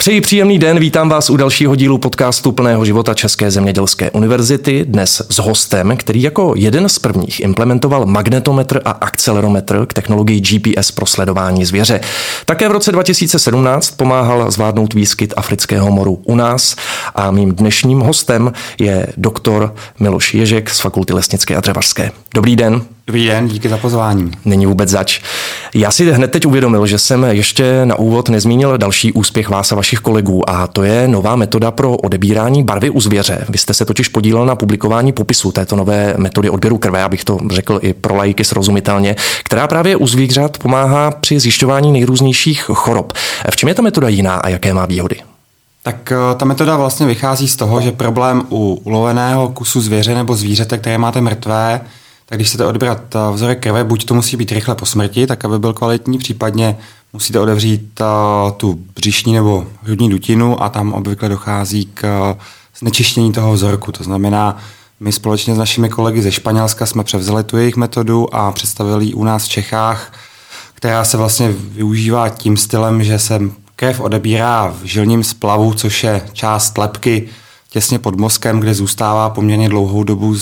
Přeji příjemný den, vítám vás u dalšího dílu podcastu Plného života České zemědělské univerzity, dnes s hostem, který jako jeden z prvních implementoval magnetometr a akcelerometr k technologii GPS pro sledování zvěře. Také v roce 2017 pomáhal zvládnout výskyt afrického moru u nás a mým dnešním hostem je doktor Miloš Ježek z Fakulty lesnické a dřevařské. Dobrý den. Dobrý den, díky za pozvání. Není vůbec zač. Já si hned teď uvědomil, že jsem ještě na úvod nezmínil další úspěch vás a vašich kolegů a to je nová metoda pro odebírání barvy u zvěře. Vy jste se totiž podílel na publikování popisu této nové metody odběru krve, abych to řekl i pro lajky srozumitelně, která právě u zvířat pomáhá při zjišťování nejrůznějších chorob. V čem je ta metoda jiná a jaké má výhody? Tak eh, ta metoda vlastně vychází z toho, že problém u uloveného kusu zvěře nebo zvířete, které máte mrtvé, tak když chcete odebrat eh, vzorek krve, buď to musí být rychle po smrti, tak aby byl kvalitní, případně musíte odevřít uh, tu břišní nebo hrudní dutinu a tam obvykle dochází k uh, znečištění toho vzorku. To znamená, my společně s našimi kolegy ze Španělska jsme převzali tu jejich metodu a představili ji u nás v Čechách, která se vlastně využívá tím stylem, že se krev odebírá v žilním splavu, což je část lepky těsně pod mozkem, kde zůstává poměrně dlouhou dobu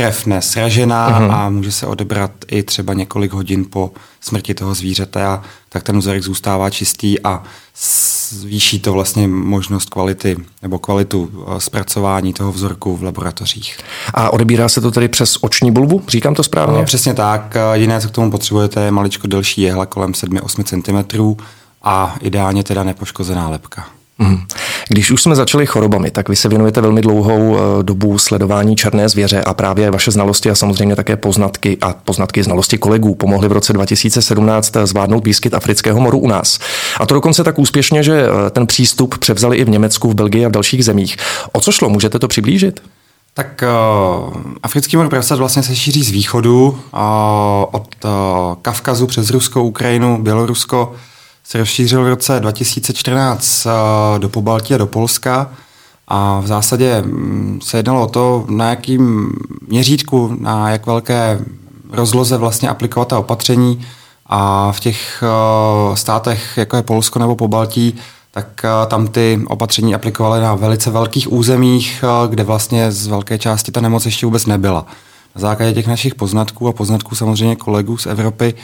krev nesražená uh-huh. a může se odebrat i třeba několik hodin po smrti toho zvířete a tak ten vzorek zůstává čistý a zvýší to vlastně možnost kvality nebo kvalitu eh, zpracování toho vzorku v laboratořích. A odebírá se to tedy přes oční bulbu? Říkám to správně? No, přesně tak. Jiné, co k tomu potřebujete, je maličko delší jehla kolem 7-8 cm a ideálně teda nepoškozená lepka. Mhm. Když už jsme začali chorobami, tak vy se věnujete velmi dlouhou eh, dobu sledování černé zvěře a právě vaše znalosti a samozřejmě také poznatky a poznatky znalosti kolegů pomohly v roce 2017 zvládnout výskyt afrického moru u nás. A to dokonce tak úspěšně, že eh, ten přístup převzali i v Německu, v Belgii a v dalších zemích. O co šlo? Můžete to přiblížit? Tak uh, africký mor prasat vlastně se šíří z východu, uh, od uh, Kavkazu přes Rusko, Ukrajinu, Bělorusko, se rozšířil v roce 2014 eh, do Pobaltí a do Polska a v zásadě mm, se jednalo o to, na jakým měřítku, na jak velké rozloze vlastně aplikovat ta opatření a v těch eh, státech, jako je Polsko nebo Pobaltí, tak eh, tam ty opatření aplikovaly na velice velkých územích, kde vlastně z velké části ta nemoc ještě vůbec nebyla. Na základě těch našich poznatků a poznatků samozřejmě kolegů z Evropy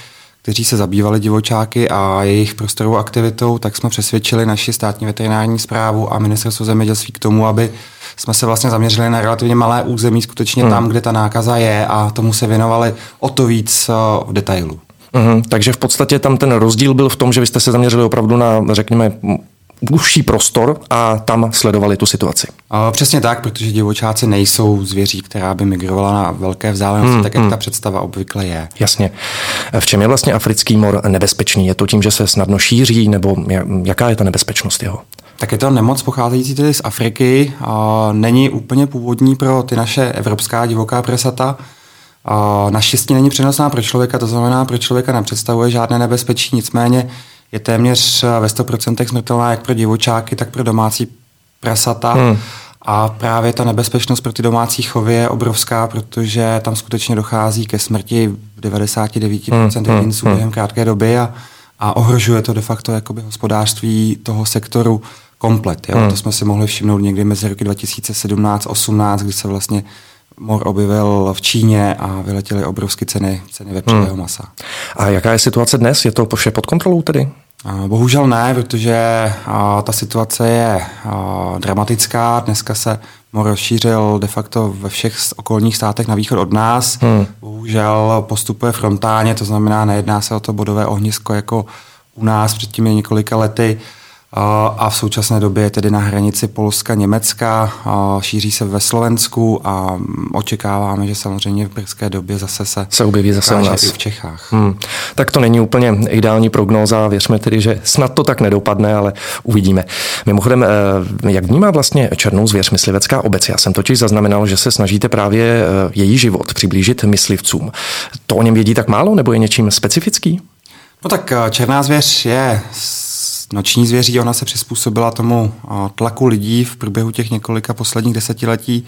kteří se zabývali divočáky a jejich prostorovou aktivitou, tak jsme přesvědčili naši státní veterinární zprávu a ministerstvo zemědělství k tomu, aby jsme se vlastně zaměřili na relativně malé území, skutečně hmm. tam, kde ta nákaza je a tomu se věnovali o to víc eh, v detailu. Mm, takže v podstatě tam ten rozdíl byl v tom, že vy jste se zaměřili opravdu na, řekněme, užší prostor a tam sledovali tu situaci. Přesně tak, protože divočáci nejsou zvěří, která by migrovala na velké vzdálenosti, hmm, tak jak hmm. ta představa obvykle je. Jasně. V čem je vlastně africký mor nebezpečný? Je to tím, že se snadno šíří, nebo jaká je ta nebezpečnost jeho? Tak je to nemoc pocházející tedy z Afriky. A není úplně původní pro ty naše evropská divoká presata. A naštěstí není přenosná pro člověka, to znamená, pro člověka nepředstavuje žádné nebezpečí, nicméně je téměř eh, ve 100% smrtelná jak pro divočáky, tak pro domácí prasata. Hmm. A právě ta nebezpečnost pro ty domácí chovy je obrovská, protože tam skutečně dochází ke smrti v 99% hmm. jedinců hmm. během krátké doby a, a ohrožuje to de facto jakoby hospodářství toho sektoru komplet. Jo? Hmm. To jsme si mohli všimnout někdy mezi roky 2017-18, kdy se vlastně mor objevil v Číně a vyletěly obrovské ceny, ceny vepřového hmm. masa. A jaká je situace dnes? Je to vše pod kontrolou tedy? Bohužel ne, protože ta situace je dramatická. Dneska se mor rozšířil de facto ve všech okolních státech na východ od nás. Hmm. Bohužel postupuje frontálně, to znamená, nejedná se o to bodové ohnisko jako u nás před těmi několika lety a v současné době je tedy na hranici Polska-Německa, šíří se ve Slovensku a očekáváme, že samozřejmě v brzké době zase se, se objeví zase u nás. i v Čechách. Hmm. Tak to není úplně ideální prognóza, věřme tedy, že snad to tak nedopadne, ale uvidíme. Mimochodem, eh, jak vnímá vlastně černou zvěř myslivecká obec? Já jsem totiž zaznamenal, že se snažíte právě eh, její život přiblížit myslivcům. To o něm vědí tak málo, nebo je něčím specifický? No tak eh, černá zvěř je noční zvěří, ona se přizpůsobila tomu tlaku lidí v průběhu těch několika posledních desetiletí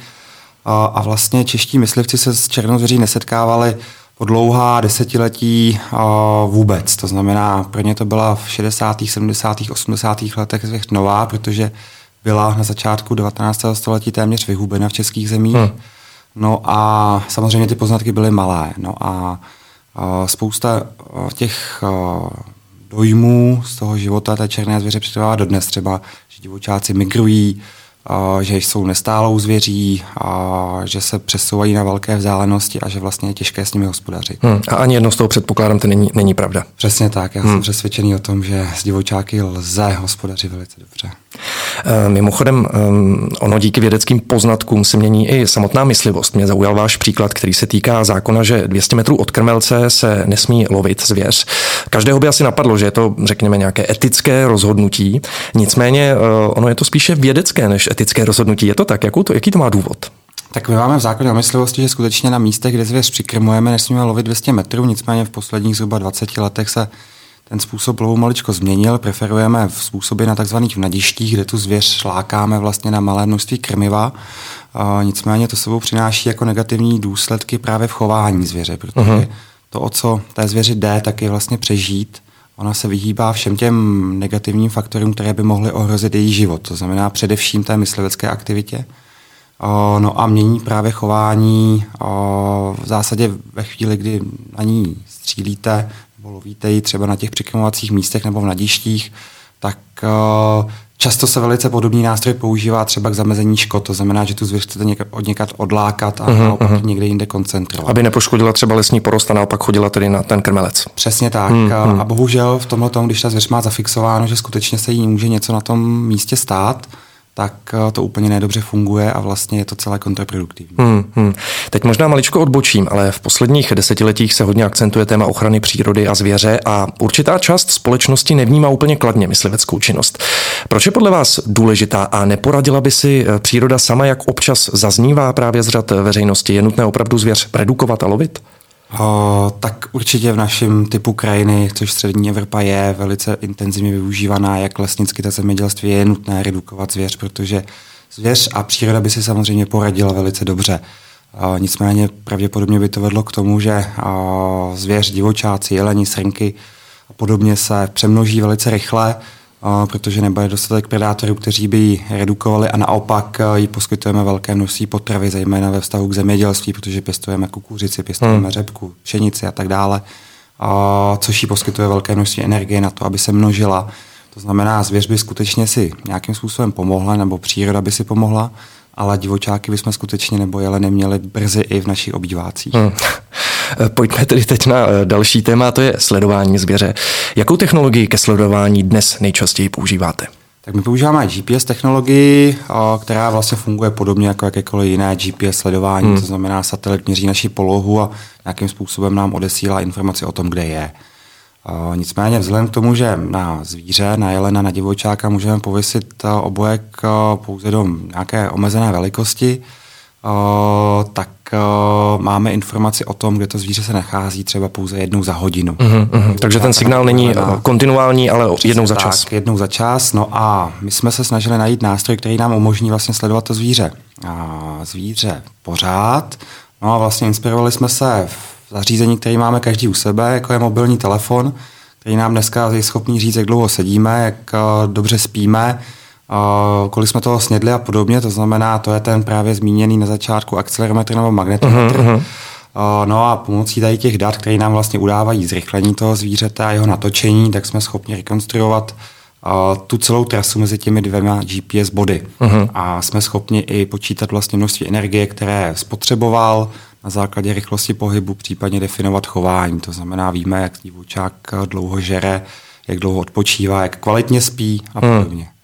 a vlastně čeští myslivci se s černou zvěří nesetkávali po dlouhá desetiletí vůbec. To znamená, pro ně to byla v 60., 70., 80. letech zvěř nová, protože byla na začátku 19. století téměř vyhubena v českých zemích. Hmm. No a samozřejmě ty poznatky byly malé. No a, a spousta těch dojmů z toho života té černé zvěře přetrvává dodnes. Třeba, že divočáci migrují, že jsou nestálou zvěří, a že se přesouvají na velké vzdálenosti a že vlastně je těžké s nimi hospodařit. Hmm. A ani jedno z toho předpokládám, to není, není pravda. Přesně tak. Já hmm. jsem přesvědčený o tom, že s divočáky lze hospodařit velice dobře. Eh, mimochodem, eh, ono díky vědeckým poznatkům se mění i samotná myslivost. Mě zaujal váš příklad, který se týká zákona, že 200 metrů od krmelce se nesmí lovit zvěř. Každého by asi napadlo, že je to, řekněme, nějaké etické rozhodnutí. Nicméně eh, ono je to spíše vědecké než etické rozhodnutí. Je to tak? Jakou to, jaký to má důvod? Tak my máme v zákoně o myslivosti, že skutečně na místech, kde zvěř přikrmujeme, nesmíme lovit 200 metrů, nicméně v posledních zhruba 20 letech se ten způsob lovu maličko změnil. Preferujeme v způsoby na tzv. nadištích, kde tu zvěř lákáme vlastně na malé množství krmiva. A nicméně to sebou přináší jako negativní důsledky právě v chování zvěře, protože uh-huh. To, o co té zvěři jde, tak je vlastně přežít. Ona se vyhýbá všem těm negativním faktorům, které by mohly ohrozit její život. To znamená především té myslivecké aktivitě. No a mění právě chování v zásadě ve chvíli, kdy na ní střílíte, nebo lovíte ji třeba na těch přikrymovacích místech nebo v nadištích, tak uh, často se velice podobný nástroj používá třeba k zamezení škod. To znamená, že tu zvěř chcete něk- od někat odlákat a uh-huh, naopak uh-huh. někde jinde koncentrovat. Aby nepoškodila třeba lesní porost a naopak chodila tedy na ten krmelec. Přesně tak. Uh-huh. A bohužel v tomhle tom, když ta zvěř má zafixováno, že skutečně se jí může něco na tom místě stát, tak eh, to úplně nedobře funguje a vlastně je to celé kontraproduktivní. Hmm, hmm. Teď možná maličko odbočím, ale v posledních desetiletích se hodně akcentuje téma ochrany přírody a zvěře a určitá část společnosti nevnímá úplně kladně mysliveckou činnost. Proč je podle vás důležitá a neporadila by si eh, příroda sama, jak občas zaznívá právě z řad veřejnosti? Je nutné opravdu zvěř redukovat a lovit? O, tak určitě v našem typu krajiny, což střední Evropa je velice intenzivně využívaná, jak lesnicky, tak zemědělství, je nutné redukovat zvěř, protože zvěř a příroda by si samozřejmě poradila velice dobře. O, nicméně pravděpodobně by to vedlo k tomu, že o, zvěř, divočáci, jeleni, srnky a podobně se přemnoží velice rychle, protože nebude dostatek predátorů, kteří by ji redukovali a naopak jí poskytujeme velké množství potravy, zejména ve vztahu k zemědělství, protože pěstujeme kukuřici, pěstujeme hmm. řepku, pšenici a tak dále, což jí poskytuje velké množství energie na to, aby se množila. To znamená, zvěř by skutečně si nějakým způsobem pomohla, nebo příroda by si pomohla, ale divočáky bychom skutečně nebo jele neměli brzy i v našich obývácích. Hmm. Pojďme tedy teď na eh, další téma, to je sledování zvěře. Jakou technologii ke sledování dnes nejčastěji používáte? Tak my používáme GPS technologii, která vlastně funguje podobně jako jakékoliv jiné GPS sledování, hmm. to znamená satelit měří naši polohu a nějakým způsobem nám odesílá informaci o tom, kde je. Nicméně vzhledem k tomu, že na zvíře, na jelena, na divočáka můžeme pověsit obojek pouze do nějaké omezené velikosti, tak máme informaci o tom, kde to zvíře se nachází třeba pouze jednou za hodinu. Uh-huh, uh-huh. Takže ten signál není na... kontinuální, ale Přesně jednou za čas. Tak, jednou za čas. No a my jsme se snažili najít nástroj, který nám umožní vlastně sledovat to zvíře. A zvíře pořád. No a vlastně inspirovali jsme se v zařízení, který máme každý u sebe, jako je mobilní telefon, který nám dneska je schopný říct, jak dlouho sedíme, jak dobře spíme, kolik jsme toho snědli a podobně, to znamená, to je ten právě zmíněný na začátku akcelerometr nebo magnetometr. Uh-huh. No a pomocí tady těch dat, které nám vlastně udávají zrychlení toho zvířete a jeho natočení, tak jsme schopni rekonstruovat tu celou trasu mezi těmi dvěma GPS body. Uh-huh. A jsme schopni i počítat vlastně množství energie, které spotřeboval na základě rychlosti pohybu, případně definovat chování. To znamená, víme, jak divočák dlouho žere, jak dlouho odpočívá, jak kvalitně spí a podobně. Uh-huh.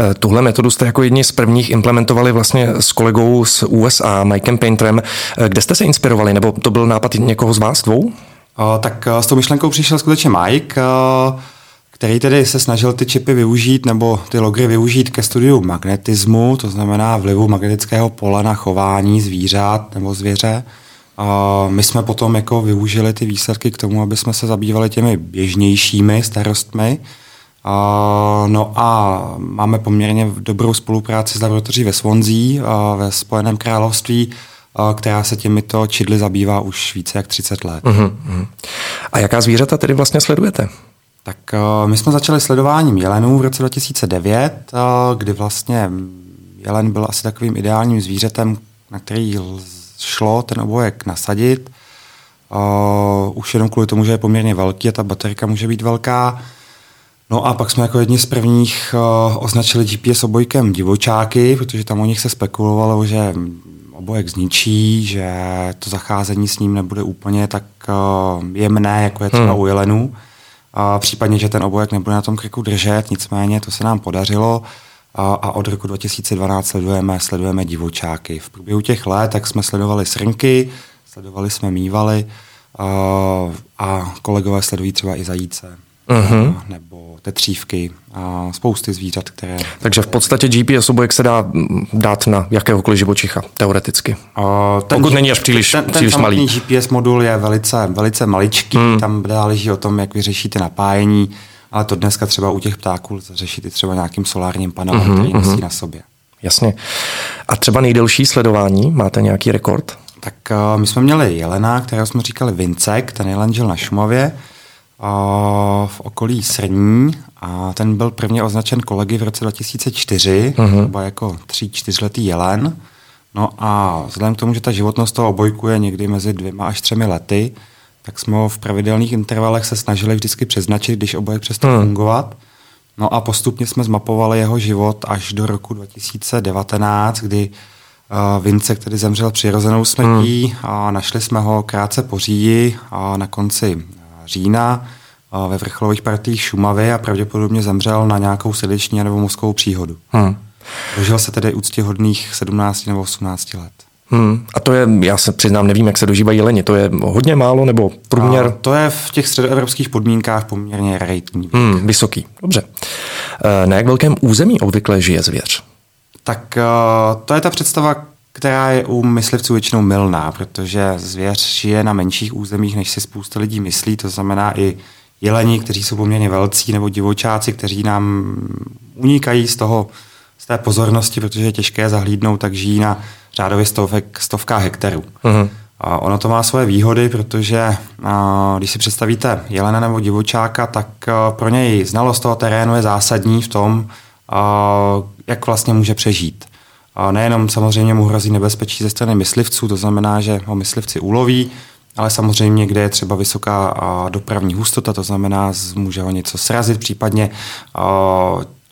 Eh, tuhle metodu jste jako jedni z prvních implementovali vlastně s kolegou z USA, Mikem Painterem. Eh, kde jste se inspirovali, nebo to byl nápad někoho z vás dvou? Tak eh, s tou myšlenkou přišel skutečně Mike, který tedy se snažil ty čipy využít, nebo ty logry využít ke studiu magnetismu, to znamená vlivu magnetického pole na chování zvířat nebo zvěře. My jsme potom jako využili ty výsledky k tomu, aby jsme se zabývali těmi běžnějšími starostmi, Uh, no a máme poměrně dobrou spolupráci s laboratoří ve Swansea uh, ve Spojeném království, která se těmito čidly zabývá už více jak 30 let. Uh-huh. A jaká zvířata tedy vlastně sledujete? Tak my jsme začali sledováním jelenů v roce 2009, kdy vlastně jelen byl asi takovým ideálním zvířetem, na který šlo ten obojek nasadit. Uh, už jenom kvůli tomu, že je poměrně velký a ta baterka může být velká. No a pak jsme jako jedni z prvních uh, označili GPS obojkem divočáky, protože tam o nich se spekulovalo, že obojek zničí, že to zacházení s ním nebude úplně tak uh, jemné, jako je třeba hmm. u jelenů. A případně, že ten obojek nebude na tom kriku držet, nicméně to se nám podařilo a, a od roku 2012 sledujeme, sledujeme divočáky. V průběhu těch let tak jsme sledovali srnky, sledovali jsme mývaly a, a kolegové sledují třeba i zajíce uh-huh. nebo tetřívky a spousty zvířat, které... Takže v podstatě GPS obojek se dá dát na jakéhokoliv živočicha, teoreticky. Uh, ten, Pokud není až příliš, ten, ten příliš malý. GPS modul je velice, velice maličký, hmm. tam záleží o tom, jak vyřešíte napájení, ale to dneska třeba u těch ptáků lze řešit i třeba nějakým solárním panelem, uh-huh, který nosí uh-huh. na sobě. Jasně. A třeba nejdelší sledování, máte nějaký rekord? Tak uh, my jsme měli jelena, kterého jsme říkali Vincek, ten jelen žil na Šumově v okolí Srní a ten byl prvně označen kolegy v roce 2004, uh-huh. třeba jako tří, čtyřletý jelen. No a vzhledem k tomu, že ta životnost toho obojku je někdy mezi dvěma až třemi lety, tak jsme ho v pravidelných intervalech se snažili vždycky přeznačit, když obojek přestal hmm. fungovat. No a postupně jsme zmapovali jeho život až do roku 2019, kdy uh, Vince, který zemřel přirozenou smrtí, hmm. a našli jsme ho krátce po říji a na konci října ve vrcholových partiích Šumavy a pravděpodobně zemřel na nějakou srdeční nebo mozkovou příhodu. Hmm. Dožil se tedy úctěhodných 17 nebo 18 let. Hmm. A to je, já se přiznám, nevím, jak se dožívají jeleni. To je hodně málo nebo průměr? A to je v těch středoevropských podmínkách poměrně raritní. Hmm, vysoký, dobře. Eh, na jak velkém území obvykle žije zvěř? Tak eh, to je ta představa, která je u myslivců většinou milná, protože zvěř žije na menších územích, než si spousta lidí myslí. To znamená i jeleni, kteří jsou poměrně velcí, nebo divočáci, kteří nám unikají z toho, z té pozornosti, protože je těžké zahlídnout, tak žijí na řádově stovek, stovka hektarů. Uh-huh. A ono to má svoje výhody, protože a, když si představíte jelena nebo divočáka, tak a, pro něj znalost toho terénu je zásadní v tom, a, jak vlastně může přežít. A nejenom samozřejmě mu hrozí nebezpečí ze strany myslivců, to znamená, že ho myslivci uloví, ale samozřejmě, kde je třeba vysoká dopravní hustota, to znamená, může ho něco srazit, případně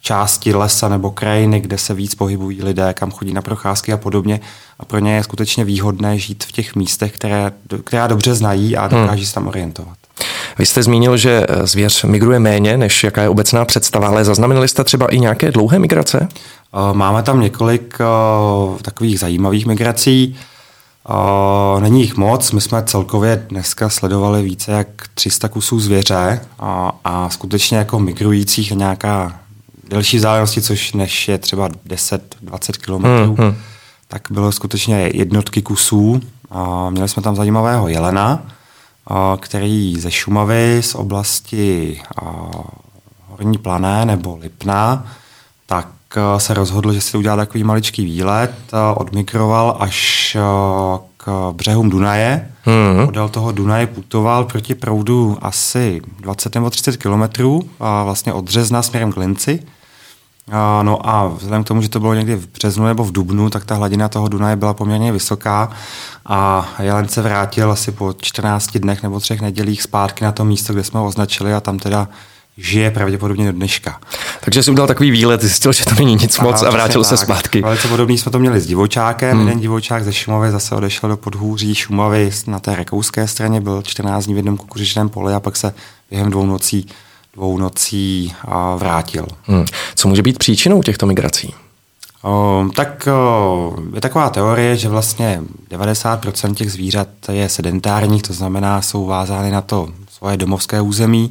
části lesa nebo krajiny, kde se víc pohybují lidé, kam chodí na procházky a podobně. A pro ně je skutečně výhodné žít v těch místech, které, která dobře znají a dokáží hmm. se tam orientovat. Vy jste zmínil, že zvěř migruje méně, než jaká je obecná představa, ale zaznamenali jste třeba i nějaké dlouhé migrace? Eh, máme tam několik uh, takových zajímavých migrací. Uh, není jich moc, my jsme celkově dneska sledovali více jak 300 kusů zvěře a, a skutečně jako migrujících nějaká delší vzdálenosti, což než je třeba 10-20 kilometrů, hmm, hmm. tak bylo skutečně jednotky kusů. A měli jsme tam zajímavého jelena, a který ze Šumavy z oblasti a, Horní Plané nebo Lipna, tak se rozhodl, že si udělá takový maličký výlet, odmigroval až k břehům Dunaje. Hmm. Podél toho Dunaje putoval proti proudu asi 20 nebo 30 kilometrů a vlastně od Března směrem k Linci. No a vzhledem k tomu, že to bylo někdy v březnu nebo v dubnu, tak ta hladina toho Dunaje byla poměrně vysoká a Jelen se vrátil asi po 14 dnech nebo třech nedělích zpátky na to místo, kde jsme ho označili a tam teda žije pravděpodobně do dneška. Takže si udělal takový výlet, zjistil, že to není nic moc a vrátil se tak. zpátky. Velice podobný jsme to měli s divočákem. Hmm. Jeden divočák ze Šumavy zase odešel do podhůří Šumavy na té rakouské straně, byl 14 dní v jednom kukuřičném poli a pak se během dvou nocí dvou nocí a vrátil. Hmm. Co může být příčinou těchto migrací? O, tak o, je taková teorie, že vlastně 90% těch zvířat je sedentárních, to znamená, jsou vázány na to svoje domovské území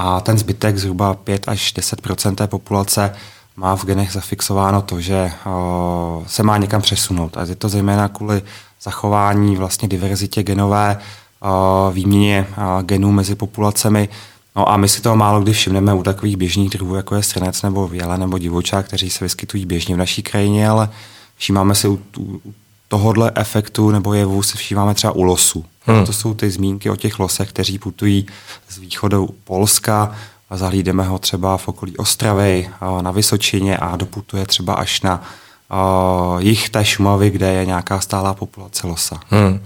a ten zbytek, zhruba 5 až 10 té populace, má v genech zafixováno to, že o, se má někam přesunout. A je to zejména kvůli zachování vlastně diverzitě genové, o, výměně o, genů mezi populacemi, No a my si toho málo kdy všimneme u takových běžných druhů, jako je srnec nebo věle nebo divočák, kteří se vyskytují běžně v naší krajině, ale všímáme si u, u tohodle efektu nebo jevu se všímáme třeba u losů. Hmm. To jsou ty zmínky o těch losech, kteří putují z východu Polska, a zahlídeme ho třeba v okolí Ostravy, na Vysočině a doputuje třeba až na uh, jich té Šumavy, kde je nějaká stálá populace losa. Hmm.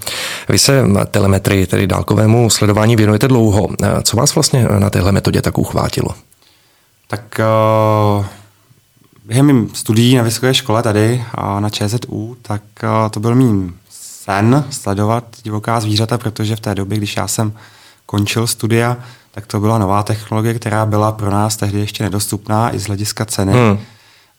Vy se telemetrii, tedy dálkovému sledování, věnujete dlouho. Co vás vlastně na téhle metodě tak uchvátilo? Tak uh, během mým studií na vysoké škole tady uh, na ČZU, tak uh, to byl mým sen sledovat divoká zvířata, protože v té době, když já jsem končil studia, tak to byla nová technologie, která byla pro nás tehdy ještě nedostupná i z hlediska ceny. Hmm.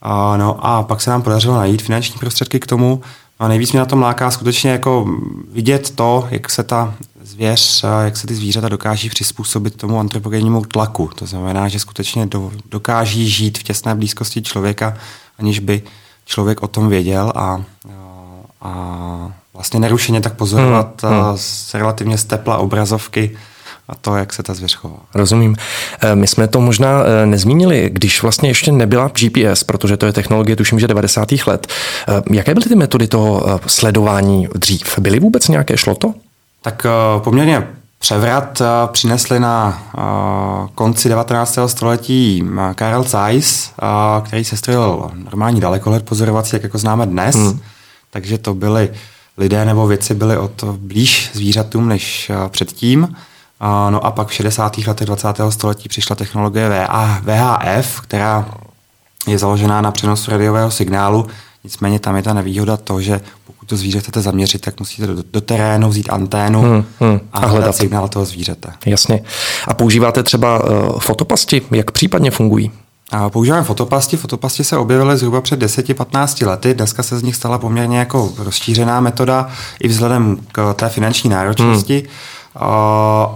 A, no a pak se nám podařilo najít finanční prostředky k tomu. A nejvíc mě na tom láká skutečně jako vidět to, jak se ta zvěř, jak se ty zvířata dokáží přizpůsobit tomu antropogennímu tlaku. To znamená, že skutečně do, dokáží žít v těsné blízkosti člověka, aniž by člověk o tom věděl a, a vlastně nerušeně tak pozorovat hmm, hmm. z relativně z tepla obrazovky a to, jak se ta zvěř chová. Rozumím. Eh, my jsme to možná eh, nezmínili, když vlastně ještě nebyla GPS, protože to je technologie, tuším, že 90. let. Eh, jaké byly ty metody toho sledování dřív? Byly vůbec nějaké, šlo to? Tak poměrně převrat přinesli na konci 19. století Karel Zeiss, který se strojil normální dalekohled pozorovací, jak jako známe dnes. Hmm. Takže to byly lidé nebo věci byly o to blíž zvířatům než předtím. No a pak v 60. letech 20. století přišla technologie VHF, která je založená na přenosu radiového signálu, nicméně tam je ta nevýhoda to, že pokud to zvíře chcete zaměřit, tak musíte do, do terénu vzít anténu hmm, hmm, a, a hledat signál toho zvířete. Jasně. A používáte třeba uh, fotopasti? Jak případně fungují? A používáme fotopasti. Fotopasti se objevily zhruba před 10-15 lety. Dneska se z nich stala poměrně jako rozšířená metoda i vzhledem k té finanční náročnosti. Hmm.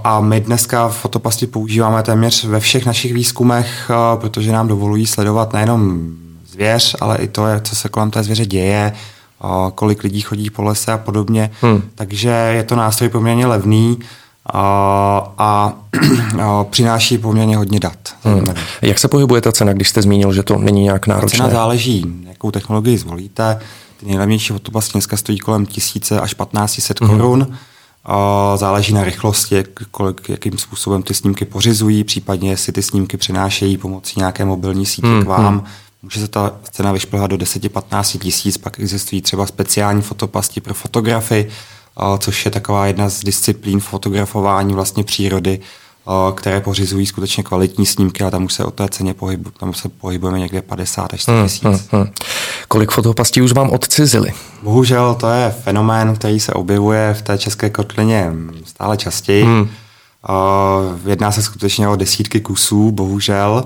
A my dneska fotopasti používáme téměř ve všech našich výzkumech, protože nám dovolují sledovat nejenom zvěř, ale i to, co se kolem té zvěře děje, kolik lidí chodí po lese a podobně. Hmm. Takže je to nástroj poměrně levný a, a, a přináší poměrně hodně dat. Hmm. Jak se pohybuje ta cena, když jste zmínil, že to není nějak náročné? Cena záleží, jakou technologii zvolíte. Ty nejlevnější fotopasti dneska stojí kolem 1000 až 1500 hmm. Korun. Záleží na rychlosti, kolik, jakým způsobem ty snímky pořizují, případně jestli ty snímky přenášejí pomocí nějaké mobilní sítě hmm, k vám. Hmm. Může se ta cena vyšplhat do 10-15 tisíc, pak existují třeba speciální fotopasti pro fotografy, což je taková jedna z disciplín fotografování vlastně přírody, které pořizují skutečně kvalitní snímky a tam už se o té ceně pohybu, tam se pohybujeme někde 50 až 100 hmm, tisíc. Hmm, hmm, hmm. Kolik fotopastí už vám odcizili? Bohužel to je fenomén, který se objevuje v té české kotlině stále častěji. Hmm. Uh, jedná se skutečně o desítky kusů, bohužel.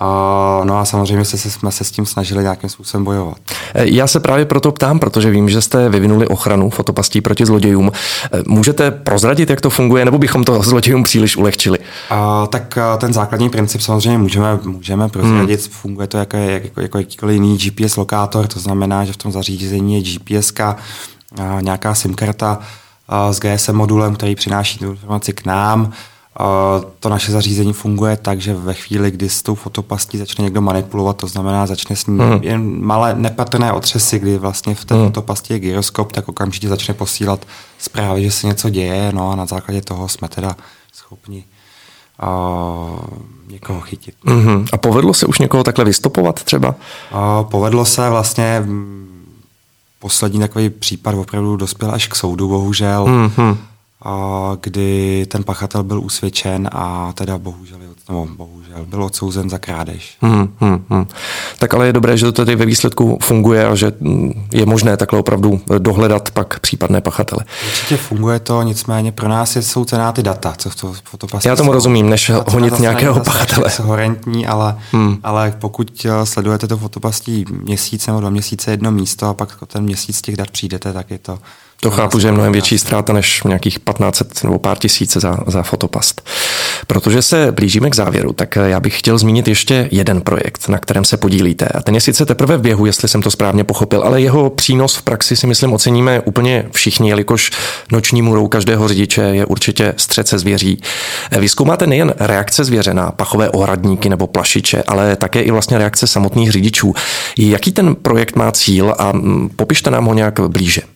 Uh, no a samozřejmě se, jsme se s tím snažili nějakým způsobem bojovat. E, já se právě proto ptám, protože vím, že jste vyvinuli ochranu fotopastí proti zlodějům. E, můžete prozradit, jak to funguje, nebo bychom to zlodějům příliš ulehčili? Uh, tak uh, ten základní princip samozřejmě můžeme, můžeme prozradit. Hmm. Funguje to jako, jako, jako jakýkoliv jiný GPS lokátor, to znamená, že v tom zařízení je GPS, uh, nějaká SIM karta uh, s GSM modulem, který přináší tu informaci k nám to naše zařízení funguje tak, že ve chvíli, kdy s tou fotopastí začne někdo manipulovat, to znamená, začne s ní hmm. jen malé nepatrné otřesy, kdy vlastně v té hmm. fotopasti je gyroskop, tak okamžitě začne posílat zprávy, že se něco děje, no a na základě toho jsme teda schopni uh, někoho chytit. Mm-hmm. A povedlo se už někoho takhle vystopovat třeba? Uh, povedlo se vlastně poslední takový případ opravdu dospěl až k soudu, bohužel. Mm-hmm kdy ten pachatel byl usvědčen a teda bohužel, no, bohužel byl odsouzen za krádež. Hmm, hmm, hmm. Tak ale je dobré, že to tady ve výsledku funguje a že mm, je možné takhle opravdu dohledat pak případné pachatele. Určitě funguje to, nicméně pro nás jsou cená ty data, co v to fotopasy Já tomu rozumím, než honit nějakého pachatele. horentní, ale, hmm. ale pokud eh, sledujete to fotopastí měsíc nebo dva měsíce jedno místo a pak ten měsíc těch dat přijdete, tak je to to chápu, že je mnohem větší ztráta než nějakých 1500 nebo pár tisíc za, za fotopast. Protože se blížíme k závěru, tak já bych chtěl zmínit ještě jeden projekt, na kterém se podílíte. A ten je sice teprve v běhu, jestli jsem to správně pochopil, ale jeho přínos v praxi si myslím oceníme úplně všichni, jelikož noční můrou každého řidiče je určitě střed se zvěří. Vy zkoumáte nejen reakce zvěře na pachové ohradníky nebo plašiče, ale také i vlastně reakce samotných řidičů. Jaký ten projekt má cíl a mm, popište nám ho nějak blíže.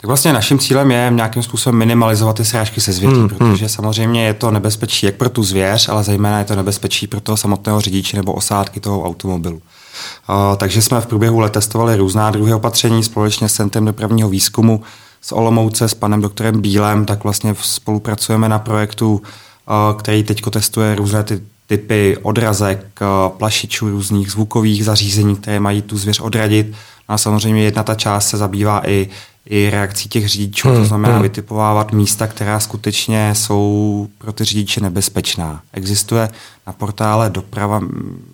Tak vlastně naším cílem je nějakým způsobem minimalizovat ty srážky se zvěří, hmm, protože hmm. samozřejmě je to nebezpečí jak pro tu zvěř, ale zejména je to nebezpečí pro toho samotného řidiče nebo osádky toho automobilu. Uh, takže jsme v průběhu let testovali různá druhy opatření společně s Centrem dopravního výzkumu z Olomouce s panem doktorem Bílem, tak vlastně spolupracujeme na projektu, uh, který teď testuje různé ty typy odrazek, uh, plašičů, různých zvukových zařízení, které mají tu zvěř odradit. A samozřejmě jedna ta část se zabývá i i reakcí těch řidičů, hmm, to znamená hmm. vytipovávat místa, která skutečně jsou pro ty řidiče nebezpečná. Existuje na portále doprava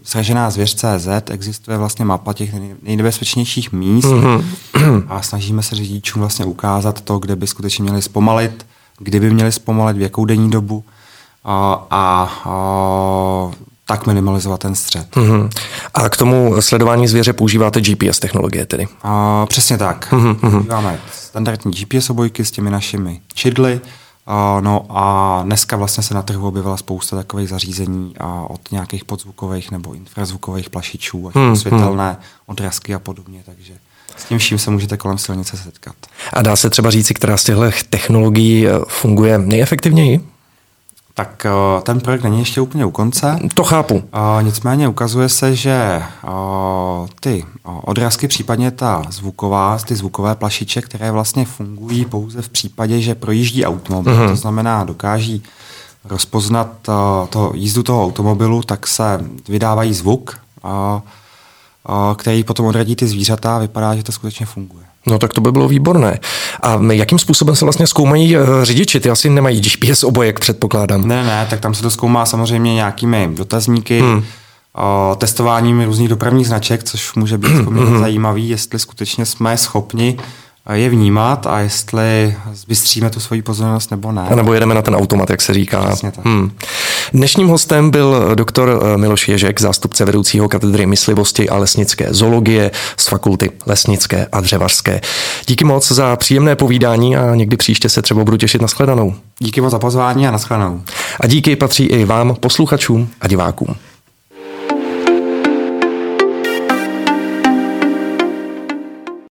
sražená zvěř.cz, existuje vlastně mapa těch nejnebezpečnějších míst hmm. a snažíme se řidičům vlastně ukázat to, kde by skutečně měli zpomalit, kdyby měli zpomalit, v jakou denní dobu a, a, a tak minimalizovat ten střed. Mm-hmm. A k tomu sledování zvěře používáte GPS technologie tedy? A, přesně tak. Mm-hmm. Používáme standardní GPS obojky s těmi našimi čidly, a, no a dneska vlastně se na trhu objevila spousta takových zařízení a od nějakých podzvukových nebo infrazvukových plašičů, mm-hmm. světelné odrazky a podobně, takže s tím vším se můžete kolem silnice setkat. A dá se třeba říci, která z těchto technologií eh, funguje nejefektivněji? Tak eh, ten projekt není ještě úplně u konce. To chápu. A nicméně ukazuje se, že eh, ty odrazky, případně ta zvuková, ty zvukové plašiče, které vlastně fungují pouze v případě, že projíždí automobil, mm-hmm. to znamená dokáží rozpoznat eh, to jízdu toho automobilu, tak se vydávají zvuk, který potom odradí ty zvířata a vypadá, že to skutečně funguje. No tak to by bylo výborné. A jakým způsobem se vlastně zkoumají eh, řidiči? Ty asi nemají GPS obojek, předpokládám. Ne, ne, tak tam se to zkoumá samozřejmě nějakými dotazníky, hmm. o, testováním různých dopravních značek, což může být hmm. zajímavý, jestli skutečně jsme schopni je vnímat a jestli zbystříme tu svoji pozornost nebo ne. A nebo jedeme na ten automat, jak se říká. tak. Hmm. Dnešním hostem byl doktor eh, Miloš Ježek, zástupce vedoucího katedry myslivosti a lesnické zoologie z fakulty lesnické a dřevařské. Díky moc za příjemné povídání a někdy příště se třeba budu těšit na shledanou. Díky moc za pozvání a na shledanou. A díky patří i vám, posluchačům a divákům.